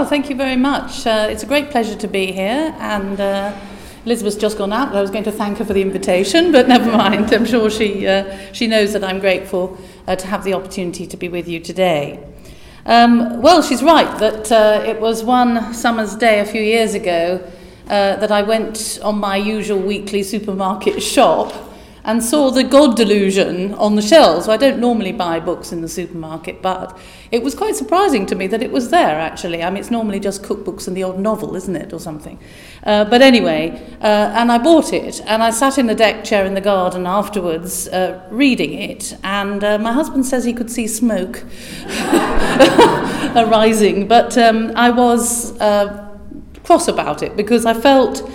Well, thank you very much. Uh, it's a great pleasure to be here, and uh, Elizabeth's just gone out. I was going to thank her for the invitation, but never mind. I'm sure she, uh, she knows that I'm grateful uh, to have the opportunity to be with you today. Um, well, she's right that uh, it was one summer's day a few years ago uh, that I went on my usual weekly supermarket shop and saw the God Delusion on the shelves. I don't normally buy books in the supermarket, but it was quite surprising to me that it was there actually. I mean, it's normally just cookbooks and the odd novel, isn't it, or something. Uh, but anyway, uh, and I bought it, and I sat in the deck chair in the garden afterwards uh, reading it, and uh, my husband says he could see smoke arising, but um, I was uh, cross about it because I felt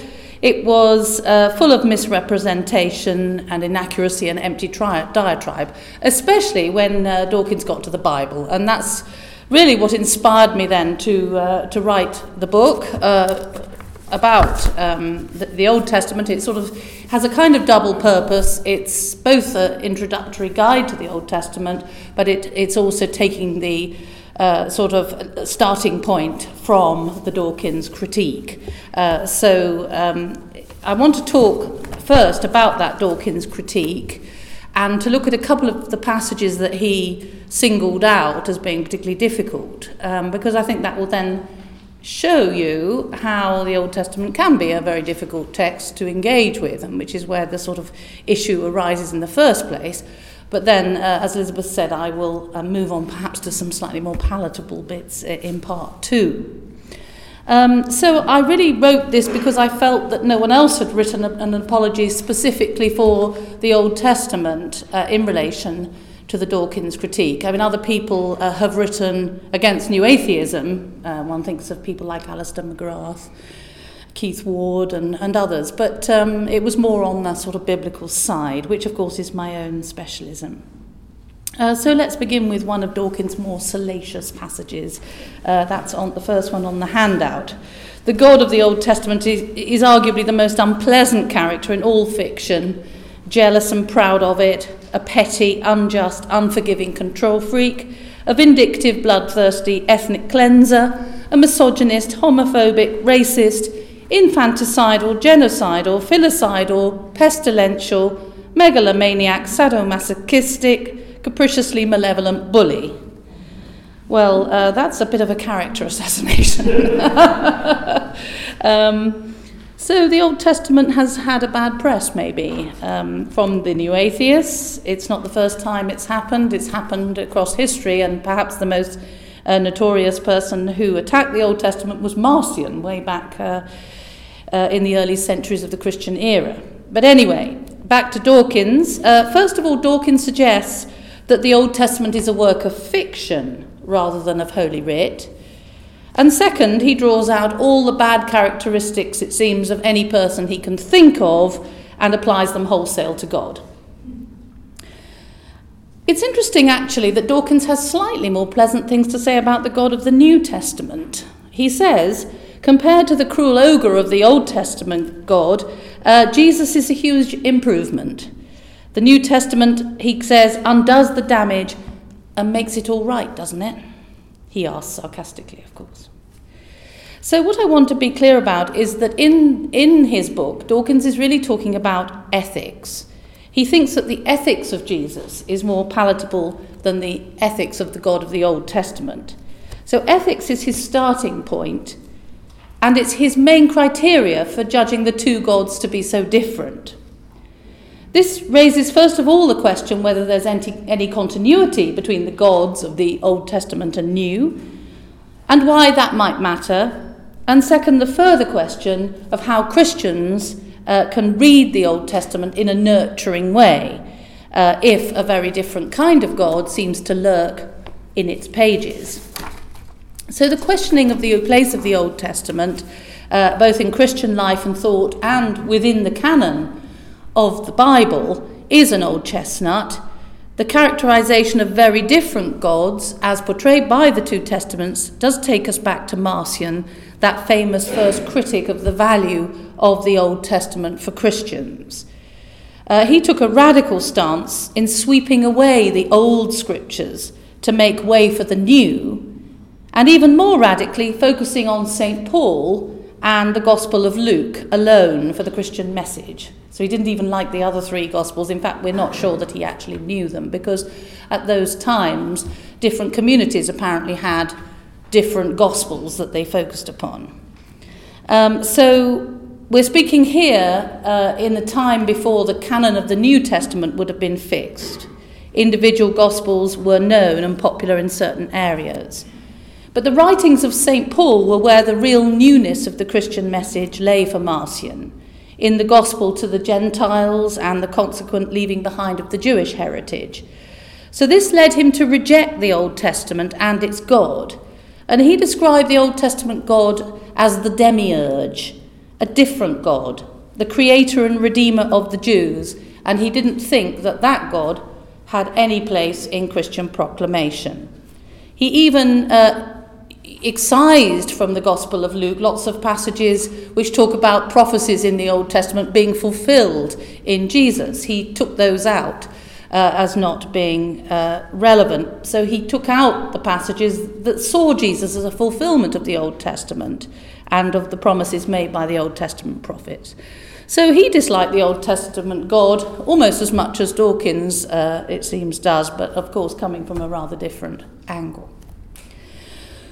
it was uh, full of misrepresentation and inaccuracy and empty tri- diatribe, especially when uh, Dawkins got to the Bible. And that's really what inspired me then to, uh, to write the book uh, about um, the, the Old Testament. It sort of has a kind of double purpose. It's both an introductory guide to the Old Testament, but it, it's also taking the uh, sort of starting point from the Dawkins critique. Uh, so um, I want to talk first about that Dawkins critique and to look at a couple of the passages that he singled out as being particularly difficult, um, because I think that will then show you how the Old Testament can be a very difficult text to engage with, and which is where the sort of issue arises in the first place. But then, uh, as Elizabeth said, I will uh, move on perhaps to some slightly more palatable bits in part two. Um, so I really wrote this because I felt that no one else had written a, an apology specifically for the Old Testament uh, in relation to the Dawkins critique. I mean, other people uh, have written against new atheism. Uh, one thinks of people like Alistair McGrath Keith Ward, and, and others. But um, it was more on that sort of biblical side, which, of course, is my own specialism. Uh, so let's begin with one of Dawkins' more salacious passages. Uh, that's on the first one on the handout. The God of the Old Testament is, is arguably the most unpleasant character in all fiction, jealous and proud of it, a petty, unjust, unforgiving control freak, a vindictive, bloodthirsty ethnic cleanser, a misogynist, homophobic, racist, infanticidal, genocidal, filicidal, pestilential, megalomaniac, sadomasochistic, capriciously malevolent bully. Well, uh, that's a bit of a character assassination. um, so the Old Testament has had a bad press, maybe, um, from the new atheists. It's not the first time it's happened. It's happened across history, and perhaps the most uh, notorious person who attacked the Old Testament was Marcion, way back uh, uh, in the early centuries of the Christian era. But anyway, back to Dawkins. Uh, first of all, Dawkins suggests that the Old Testament is a work of fiction rather than of Holy Writ. And second, he draws out all the bad characteristics, it seems, of any person he can think of and applies them wholesale to God. It's interesting, actually, that Dawkins has slightly more pleasant things to say about the God of the New Testament. He says, compared to the cruel ogre of the Old Testament God, uh, Jesus is a huge improvement. The New Testament, he says, undoes the damage and makes it all right, doesn't it? He asks sarcastically, of course. So, what I want to be clear about is that in, in his book, Dawkins is really talking about ethics. He thinks that the ethics of Jesus is more palatable than the ethics of the God of the Old Testament. So, ethics is his starting point, and it's his main criteria for judging the two gods to be so different. This raises, first of all, the question whether there's any, continuity between the gods of the Old Testament and New, and why that might matter. And second, the further question of how Christians uh, can read the Old Testament in a nurturing way uh, if a very different kind of God seems to lurk in its pages. So, the questioning of the place of the Old Testament, uh, both in Christian life and thought and within the canon of the Bible is an old chestnut, the characterization of very different gods, as portrayed by the two testaments, does take us back to Marcion, that famous first critic of the value of the Old Testament for Christians. Uh, he took a radical stance in sweeping away the old scriptures to make way for the new, and even more radically, focusing on St. Paul and the Gospel of Luke alone for the Christian message. So he didn't even like the other three Gospels. In fact, we're not sure that he actually knew them because at those times, different communities apparently had different Gospels that they focused upon. Um, so we're speaking here uh, in the time before the canon of the New Testament would have been fixed. Individual Gospels were known and popular in certain areas. But the writings of St. Paul were where the real newness of the Christian message lay for Marcion, in the gospel to the Gentiles and the consequent leaving behind of the Jewish heritage. So this led him to reject the Old Testament and its God. And he described the Old Testament God as the demiurge, a different God, the creator and redeemer of the Jews, and he didn't think that that God had any place in Christian proclamation. He even uh, excised from the Gospel of Luke lots of passages which talk about prophecies in the Old Testament being fulfilled in Jesus. He took those out uh, as not being uh, relevant. So he took out the passages that saw Jesus as a fulfillment of the Old Testament and of the promises made by the Old Testament prophets. So he disliked the Old Testament God almost as much as Dawkins, uh, it seems, does, but of course coming from a rather different angle.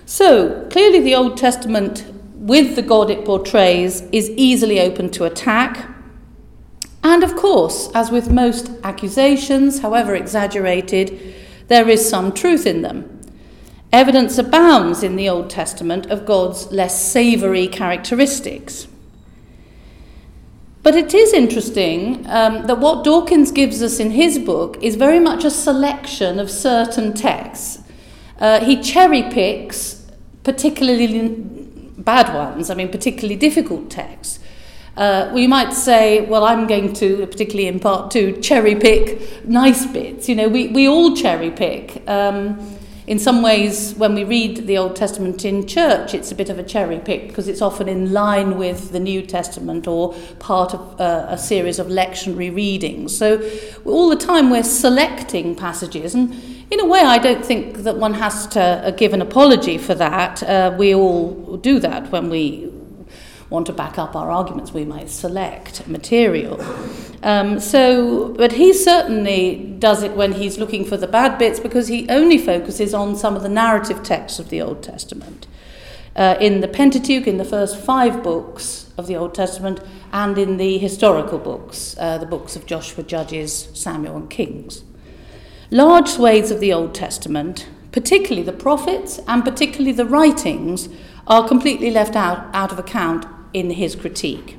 So, clearly, the Old Testament, with the God it portrays, is easily open to attack. And of course, as with most accusations, however exaggerated, there is some truth in them. Evidence abounds in the Old Testament of God's less savoury characteristics. But it is interesting um, that what Dawkins gives us in his book is very much a selection of certain texts uh, he cherry picks particularly bad ones, I mean, particularly difficult texts. Uh, we might say, well, I'm going to, particularly in part two, cherry pick nice bits. You know, we, we all cherry pick. Um, in some ways, when we read the Old Testament in church, it's a bit of a cherry pick because it's often in line with the New Testament or part of uh, a series of lectionary readings. So all the time we're selecting passages and in a way, I don't think that one has to uh, give an apology for that. Uh, we all do that when we want to back up our arguments. We might select material. Um, so, but he certainly does it when he's looking for the bad bits because he only focuses on some of the narrative texts of the Old Testament. Uh, in the Pentateuch, in the first five books of the Old Testament, and in the historical books, uh, the books of Joshua, Judges, Samuel, and Kings. Large swathes of the Old Testament, particularly the prophets and particularly the writings, are completely left out, out of account in his critique.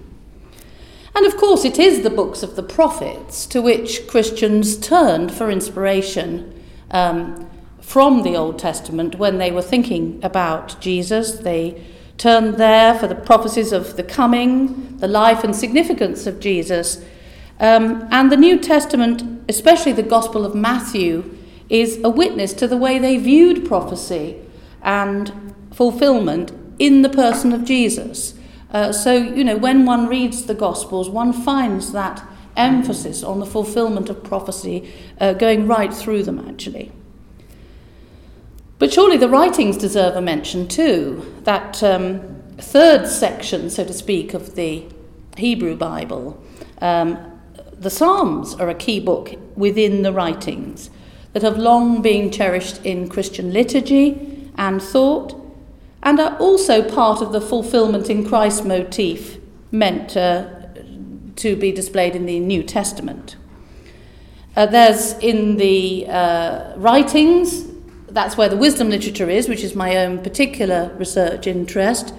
And of course, it is the books of the prophets to which Christians turned for inspiration um, from the Old Testament when they were thinking about Jesus. They turned there for the prophecies of the coming, the life and significance of Jesus, um, and the New Testament, especially the Gospel of Matthew, is a witness to the way they viewed prophecy and fulfillment in the person of Jesus. Uh, so, you know, when one reads the Gospels, one finds that emphasis on the fulfillment of prophecy uh, going right through them, actually. But surely the writings deserve a mention too. That um, third section, so to speak, of the Hebrew Bible um, the Psalms are a key book within the writings that have long been cherished in Christian liturgy and thought, and are also part of the fulfillment in Christ motif meant uh, to be displayed in the New Testament. Uh, there's in the uh, writings, that's where the wisdom literature is, which is my own particular research interest.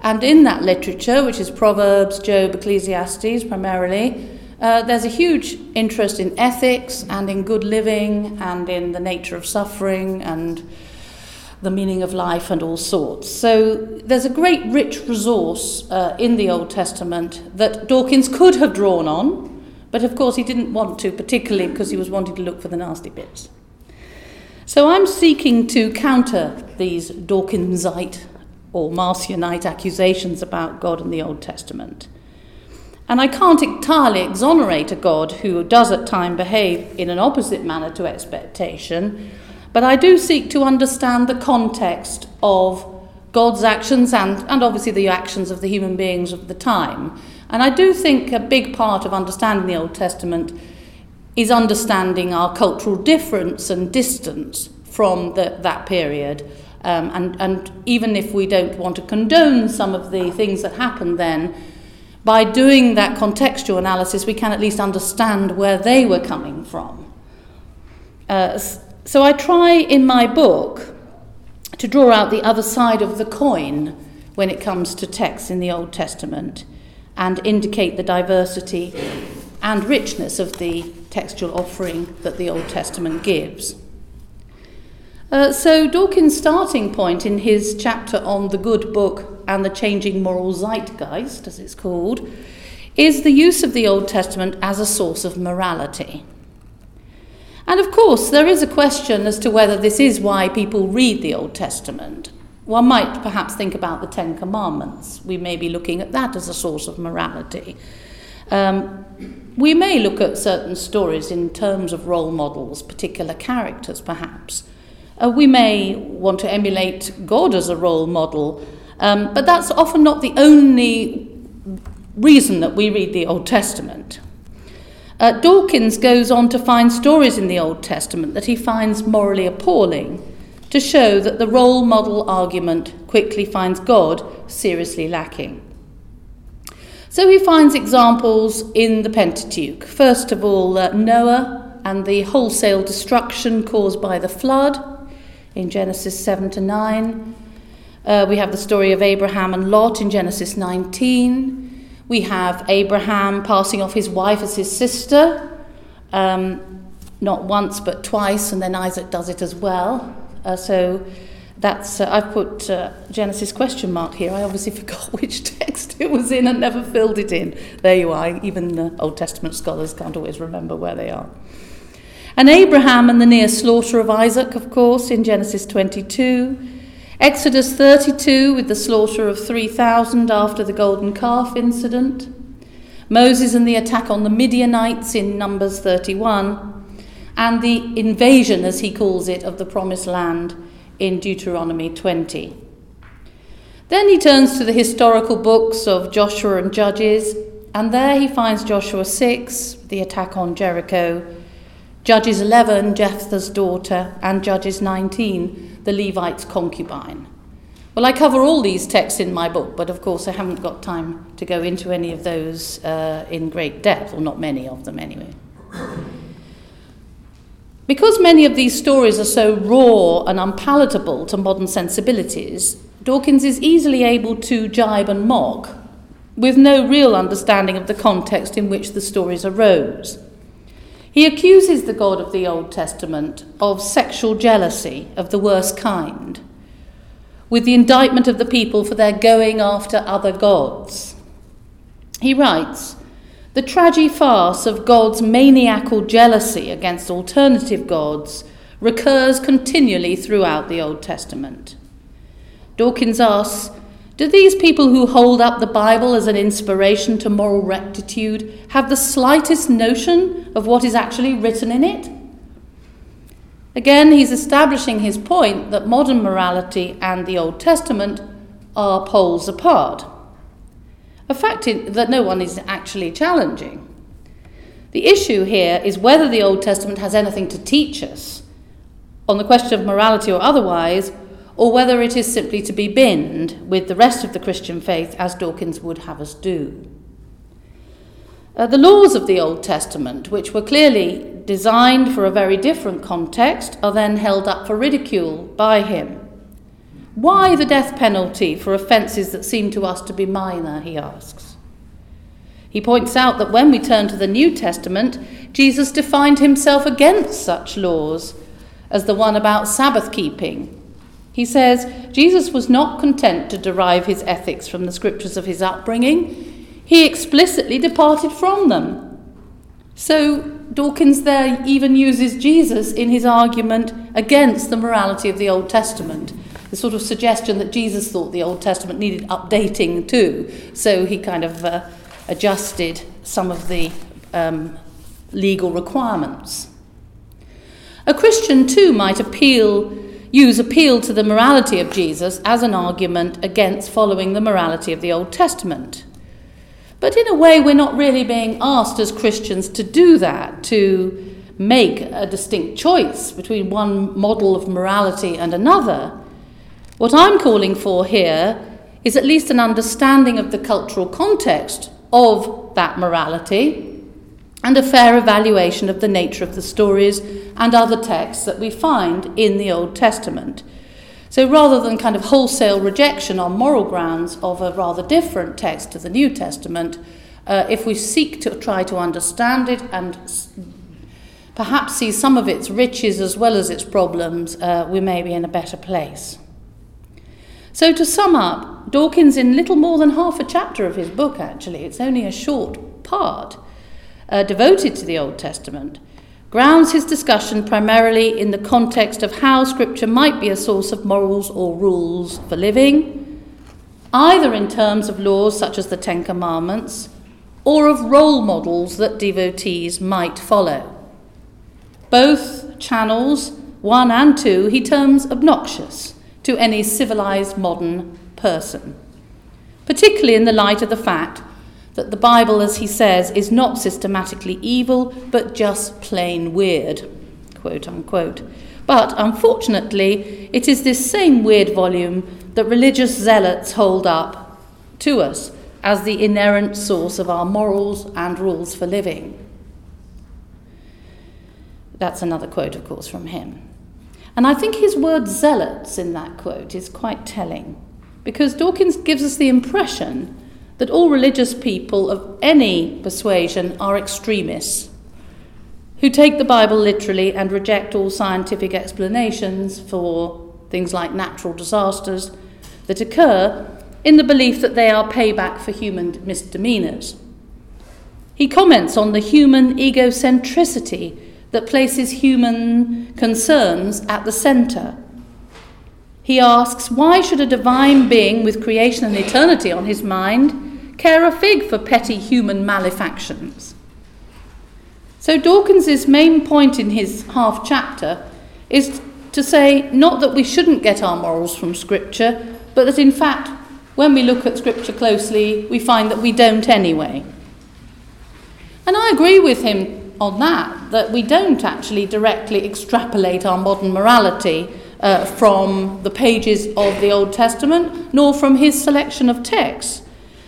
And in that literature, which is Proverbs, Job, Ecclesiastes primarily, uh, there's a huge interest in ethics and in good living and in the nature of suffering and the meaning of life and all sorts. So there's a great rich resource uh, in the Old Testament that Dawkins could have drawn on, but of course he didn't want to, particularly because he was wanting to look for the nasty bits. So I'm seeking to counter these Dawkinsite or Marcionite accusations about God in the Old Testament. And I can't entirely exonerate a God who does at times behave in an opposite manner to expectation, But I do seek to understand the context of God's actions and, and obviously the actions of the human beings of the time. And I do think a big part of understanding the Old Testament is understanding our cultural difference and distance from the, that period. Um, and, and even if we don't want to condone some of the things that happened then, by doing that contextual analysis, we can at least understand where they were coming from. Uh, so I try in my book to draw out the other side of the coin when it comes to texts in the Old Testament and indicate the diversity and richness of the textual offering that the Old Testament gives. Uh, so, Dawkins' starting point in his chapter on the good book and the changing moral zeitgeist, as it's called, is the use of the Old Testament as a source of morality. And of course, there is a question as to whether this is why people read the Old Testament. One might perhaps think about the Ten Commandments. We may be looking at that as a source of morality. Um, we may look at certain stories in terms of role models, particular characters perhaps. Uh, we may want to emulate God as a role model, um, but that's often not the only reason that we read the Old Testament. Uh, Dawkins goes on to find stories in the Old Testament that he finds morally appalling to show that the role model argument quickly finds God seriously lacking. So he finds examples in the Pentateuch. First of all, uh, Noah and the wholesale destruction caused by the flood in Genesis 7 to 9. Uh, we have the story of Abraham and Lot in Genesis 19. We have Abraham passing off his wife as his sister, um, not once but twice, and then Isaac does it as well. Uh, so that's uh, I've put uh, Genesis question mark here. I obviously forgot which text it was in and never filled it in. There you are. Even the Old Testament scholars can't always remember where they are. And Abraham and the near slaughter of Isaac, of course, in Genesis 22. Exodus 32 with the slaughter of 3,000 after the golden calf incident. Moses and the attack on the Midianites in Numbers 31. And the invasion, as he calls it, of the promised land in Deuteronomy 20. Then he turns to the historical books of Joshua and Judges, and there he finds Joshua 6, the attack on Jericho, Judges 11, Jephthah's daughter, and Judges 19, the Levite's concubine. Well, I cover all these texts in my book, but of course I haven't got time to go into any of those uh, in great depth, or not many of them anyway. Because many of these stories are so raw and unpalatable to modern sensibilities, Dawkins is easily able to jibe and mock, with no real understanding of the context in which the stories arose. He accuses the God of the Old Testament of sexual jealousy of the worst kind, with the indictment of the people for their going after other gods. He writes, the tragic farce of God's maniacal jealousy against alternative gods recurs continually throughout the Old Testament. Dawkins asks, do these people who hold up the Bible as an inspiration to moral rectitude have the slightest notion of what is actually written in it? Again, he's establishing his point that modern morality and the Old Testament are poles apart. A fact that no one is actually challenging. The issue here is whether the Old Testament has anything to teach us on the question of morality or otherwise, or whether it is simply to be binned with the rest of the Christian faith as Dawkins would have us do. Uh, the laws of the Old Testament, which were clearly designed for a very different context, are then held up for ridicule by him. Why the death penalty for offences that seem to us to be minor, he asks. He points out that when we turn to the New Testament, Jesus defined himself against such laws as the one about Sabbath keeping he says Jesus was not content to derive his ethics from the scriptures of his upbringing, he explicitly departed from them. So Dawkins there even uses Jesus in his argument against the morality of the Old Testament. The sort of suggestion that Jesus thought the Old Testament needed updating too, so he kind of uh, adjusted some of the um, legal requirements. A Christian too might appeal, use appeal to the morality of Jesus as an argument against following the morality of the Old Testament. But in a way, we're not really being asked as Christians to do that, to make a distinct choice between one model of morality and another. What I'm calling for here is at least an understanding of the cultural context of that morality and a fair evaluation of the nature of the stories and other texts that we find in the Old Testament. So rather than kind of wholesale rejection on moral grounds of a rather different text to the New Testament, uh, if we seek to try to understand it and perhaps see some of its riches as well as its problems, uh, we may be in a better place. So, to sum up, Dawkins, in little more than half a chapter of his book, actually, it's only a short part uh, devoted to the Old Testament, grounds his discussion primarily in the context of how Scripture might be a source of morals or rules for living, either in terms of laws such as the Ten Commandments or of role models that devotees might follow. Both channels, one and two, he terms obnoxious to any civilized modern person, particularly in the light of the fact that the Bible, as he says, is not systematically evil, but just plain weird, quote unquote. But unfortunately, it is this same weird volume that religious zealots hold up to us as the inerrant source of our morals and rules for living. That's another quote, of course, from him. And I think his word zealots in that quote is quite telling, because Dawkins gives us the impression that all religious people of any persuasion are extremists who take the Bible literally and reject all scientific explanations for things like natural disasters that occur in the belief that they are payback for human misdemeanors. He comments on the human egocentricity that places human concerns at the center. He asks, why should a divine being with creation and eternity on his mind care a fig for petty human malefactions? So, Dawkins's main point in his half chapter is to say not that we shouldn't get our morals from Scripture, but that in fact, when we look at Scripture closely, we find that we don't anyway. And I agree with him on that, that we don't actually directly extrapolate our modern morality uh, from the pages of the Old Testament, nor from his selection of texts.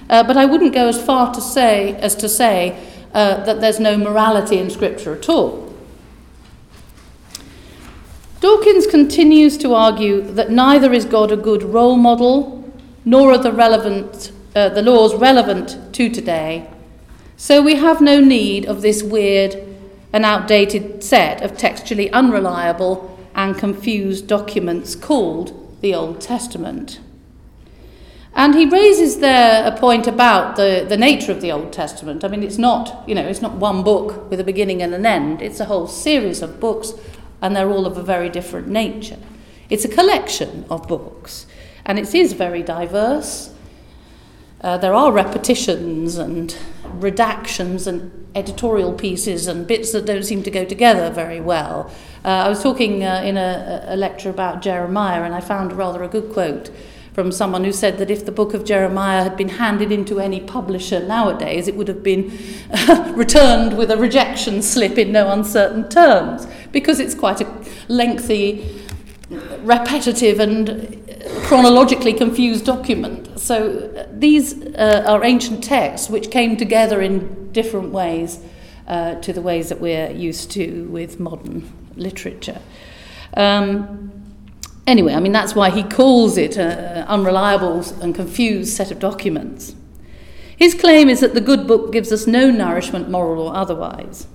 Uh, but I wouldn't go as far to say as to say uh, that there's no morality in Scripture at all. Dawkins continues to argue that neither is God a good role model, nor are the relevant uh, the laws relevant to today, so we have no need of this weird and outdated set of textually unreliable and confused documents called the Old Testament. And he raises there a point about the, the nature of the Old Testament. I mean, it's not, you know, it's not one book with a beginning and an end. It's a whole series of books, and they're all of a very different nature. It's a collection of books, and it is very diverse. Uh, there are repetitions and redactions and editorial pieces and bits that don't seem to go together very well. Uh, I was talking uh, in a, a lecture about Jeremiah, and I found rather a good quote from someone who said that if the book of Jeremiah had been handed into any publisher nowadays, it would have been uh, returned with a rejection slip in no uncertain terms, because it's quite a lengthy, repetitive, and chronologically confused document. So uh, these uh, are ancient texts which came together in different ways uh, to the ways that we're used to with modern literature. Um, anyway, I mean, that's why he calls it an unreliable and confused set of documents. His claim is that the good book gives us no nourishment, moral or otherwise.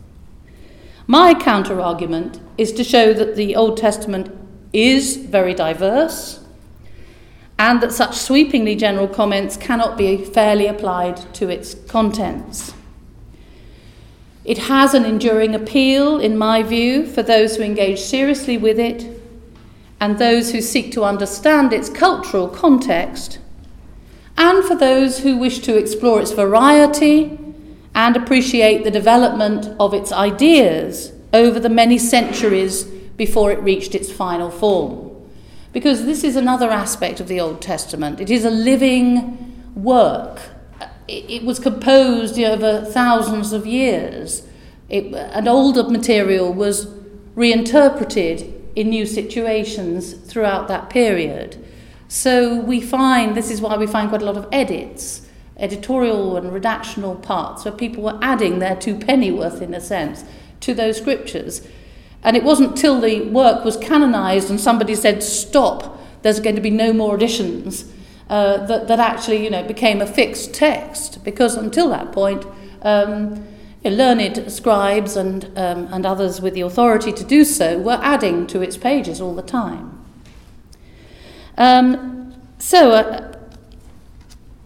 My counter argument is to show that the Old Testament is very diverse and that such sweepingly general comments cannot be fairly applied to its contents. It has an enduring appeal, in my view, for those who engage seriously with it and those who seek to understand its cultural context, and for those who wish to explore its variety and appreciate the development of its ideas over the many centuries before it reached its final form. Because this is another aspect of the Old Testament. It is a living work. It, was composed over thousands of years. It, an older material was reinterpreted in new situations throughout that period. So we find, this is why we find quite a lot of edits, editorial and redactional parts, where people were adding their two pennyworth, in a sense, to those scriptures. And it wasn't till the work was canonized and somebody said, stop, there's going to be no more additions, uh, that, that actually you know, became a fixed text. Because until that point, um, learned scribes and, um, and others with the authority to do so were adding to its pages all the time. Um, so uh,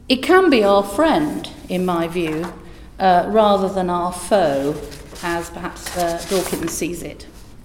it can be our friend, in my view, uh, rather than our foe, as perhaps uh, Dawkins sees it.